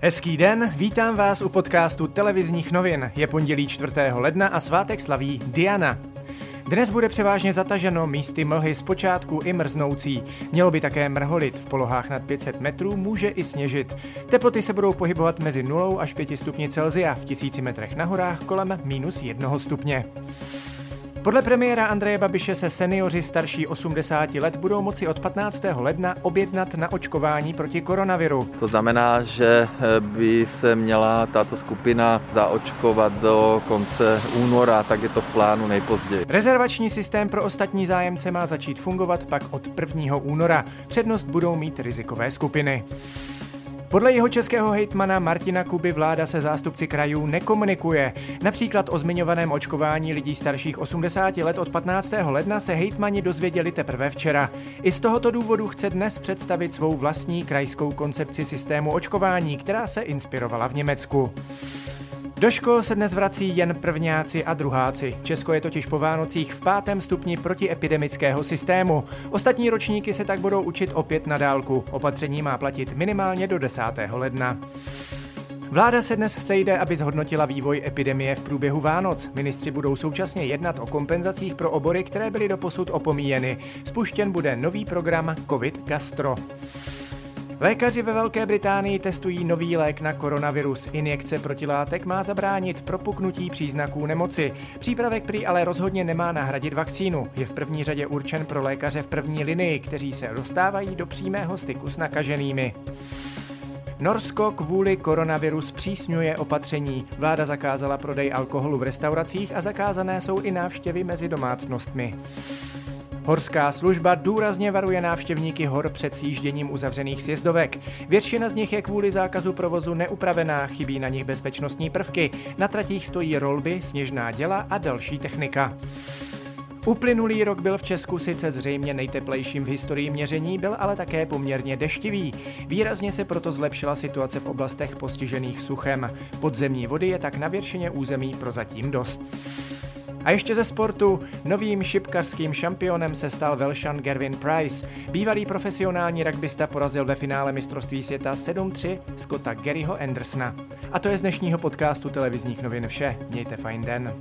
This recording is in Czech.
Hezký den, vítám vás u podcastu televizních novin. Je pondělí 4. ledna a svátek slaví Diana. Dnes bude převážně zataženo místy mlhy zpočátku i mrznoucí. Mělo by také mrholit, v polohách nad 500 metrů může i sněžit. Teploty se budou pohybovat mezi 0 až 5 stupni Celzia, v tisíci metrech na horách kolem minus 1 stupně. Podle premiéra Andreje Babiše se seniori starší 80 let budou moci od 15. ledna objednat na očkování proti koronaviru. To znamená, že eh, by se měla tato skupina zaočkovat do konce února, tak je to v plánu nejpozději. Rezervační systém pro ostatní zájemce má začít fungovat pak od 1. února. Přednost budou mít rizikové skupiny. Podle jeho českého hejtmana Martina Kuby vláda se zástupci krajů nekomunikuje. Například o zmiňovaném očkování lidí starších 80 let od 15. ledna se hejtmani dozvěděli teprve včera. I z tohoto důvodu chce dnes představit svou vlastní krajskou koncepci systému očkování, která se inspirovala v Německu. Do škol se dnes vrací jen prvňáci a druháci. Česko je totiž po Vánocích v pátém stupni protiepidemického systému. Ostatní ročníky se tak budou učit opět na dálku. Opatření má platit minimálně do 10. ledna. Vláda se dnes sejde, aby zhodnotila vývoj epidemie v průběhu Vánoc. Ministři budou současně jednat o kompenzacích pro obory, které byly doposud opomíjeny. Spuštěn bude nový program COVID Gastro. Lékaři ve Velké Británii testují nový lék na koronavirus. Injekce protilátek má zabránit propuknutí příznaků nemoci. Přípravek prý ale rozhodně nemá nahradit vakcínu. Je v první řadě určen pro lékaře v první linii, kteří se dostávají do přímého styku s nakaženými. Norsko kvůli koronaviru zpřísňuje opatření. Vláda zakázala prodej alkoholu v restauracích a zakázané jsou i návštěvy mezi domácnostmi. Horská služba důrazně varuje návštěvníky hor před sjížděním uzavřených sjezdovek. Většina z nich je kvůli zákazu provozu neupravená, chybí na nich bezpečnostní prvky. Na tratích stojí rolby, sněžná děla a další technika. Uplynulý rok byl v Česku sice zřejmě nejteplejším v historii měření, byl ale také poměrně deštivý. Výrazně se proto zlepšila situace v oblastech postižených suchem. Podzemní vody je tak na většině území prozatím dost. A ještě ze sportu. Novým šipkařským šampionem se stal Velšan Gervin Price. Bývalý profesionální rugbysta porazil ve finále mistrovství světa 7-3 Scotta Garyho Andersona. A to je z dnešního podcastu televizních novin vše. Mějte fajn den.